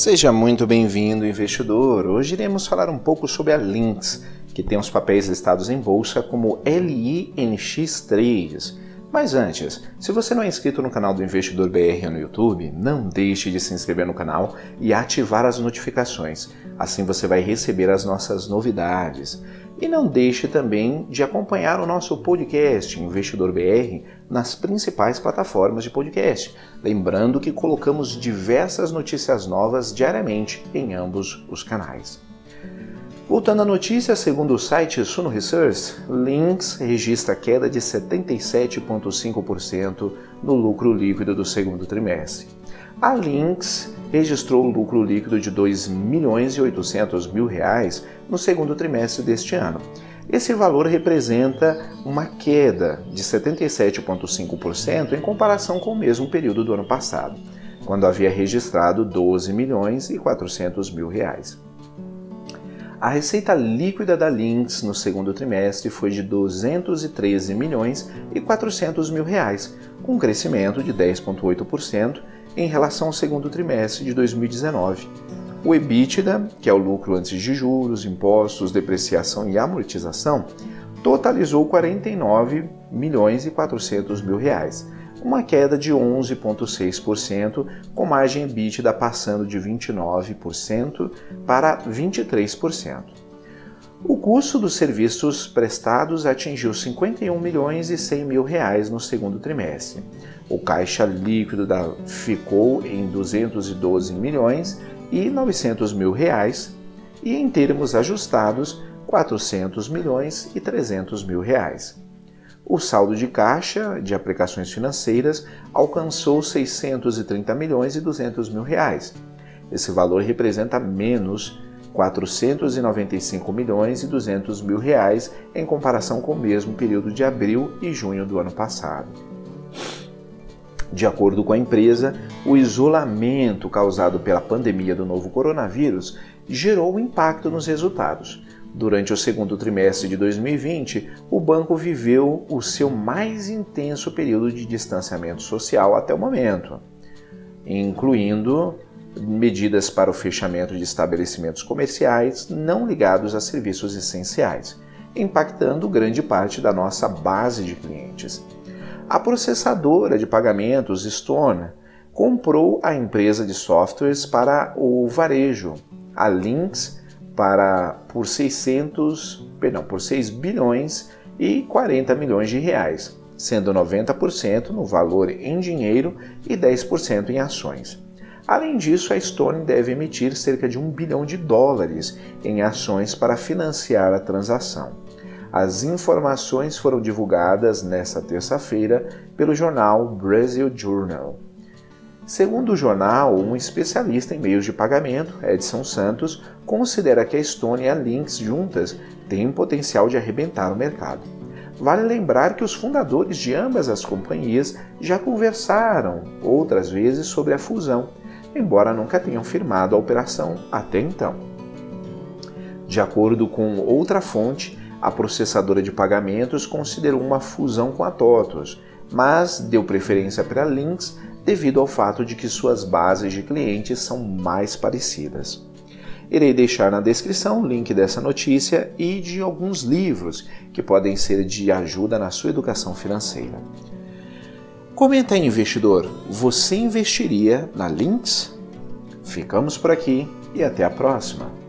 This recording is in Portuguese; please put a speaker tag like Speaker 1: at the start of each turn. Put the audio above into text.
Speaker 1: Seja muito bem-vindo, investidor. Hoje iremos falar um pouco sobre a Lynx, que tem os papéis listados em bolsa como LINX3. Mas antes, se você não é inscrito no canal do Investidor BR no YouTube, não deixe de se inscrever no canal e ativar as notificações. Assim você vai receber as nossas novidades. E não deixe também de acompanhar o nosso podcast Investidor BR nas principais plataformas de podcast. Lembrando que colocamos diversas notícias novas diariamente em ambos os canais. Voltando à notícia, segundo o site Suno Research, Lynx registra queda de 77,5% no lucro líquido do segundo trimestre. A Lynx registrou um lucro líquido de 2 milhões e 800 mil reais no segundo trimestre deste ano. Esse valor representa uma queda de 77,5% em comparação com o mesmo período do ano passado, quando havia registrado 12 milhões e 400 mil reais. A receita líquida da Lynx no segundo trimestre foi de 213 milhões e 400 mil reais, com um crescimento de 10,8% em relação ao segundo trimestre de 2019. O EBITDA, que é o lucro antes de juros, impostos, depreciação e amortização, totalizou 49 milhões e 400 mil reais, uma queda de 11,6%, com margem EBITDA passando de 29% para 23%. O custo dos serviços prestados atingiu 51 milhões e 100 mil reais no segundo trimestre. O caixa líquido da, ficou em 212 milhões e 900 mil reais e em termos ajustados 400 milhões e 300 mil reais. O saldo de caixa de aplicações financeiras alcançou 630 milhões e 200 mil reais. Esse valor representa menos 495 milhões e 200 mil reais em comparação com o mesmo período de abril e junho do ano passado. De acordo com a empresa, o isolamento causado pela pandemia do novo coronavírus gerou impacto nos resultados. Durante o segundo trimestre de 2020, o banco viveu o seu mais intenso período de distanciamento social até o momento, incluindo medidas para o fechamento de estabelecimentos comerciais não ligados a serviços essenciais, impactando grande parte da nossa base de clientes. A processadora de pagamentos Stone comprou a empresa de softwares para o varejo, a Lynx para por 600, perdão, por 6 bilhões e 40 milhões de reais, sendo 90% no valor em dinheiro e 10% em ações. Além disso, a Stone deve emitir cerca de 1 bilhão de dólares em ações para financiar a transação. As informações foram divulgadas nesta terça-feira pelo jornal Brazil Journal. Segundo o jornal, um especialista em meios de pagamento, Edson Santos, considera que a Stone e a Lynx juntas têm potencial de arrebentar o mercado. Vale lembrar que os fundadores de ambas as companhias já conversaram outras vezes sobre a fusão, embora nunca tenham firmado a operação até então. De acordo com outra fonte, a processadora de pagamentos considerou uma fusão com a TOTOS, mas deu preferência para a Lynx devido ao fato de que suas bases de clientes são mais parecidas. Irei deixar na descrição o link dessa notícia e de alguns livros que podem ser de ajuda na sua educação financeira. Comenta aí, investidor, você investiria na Lynx? Ficamos por aqui e até a próxima!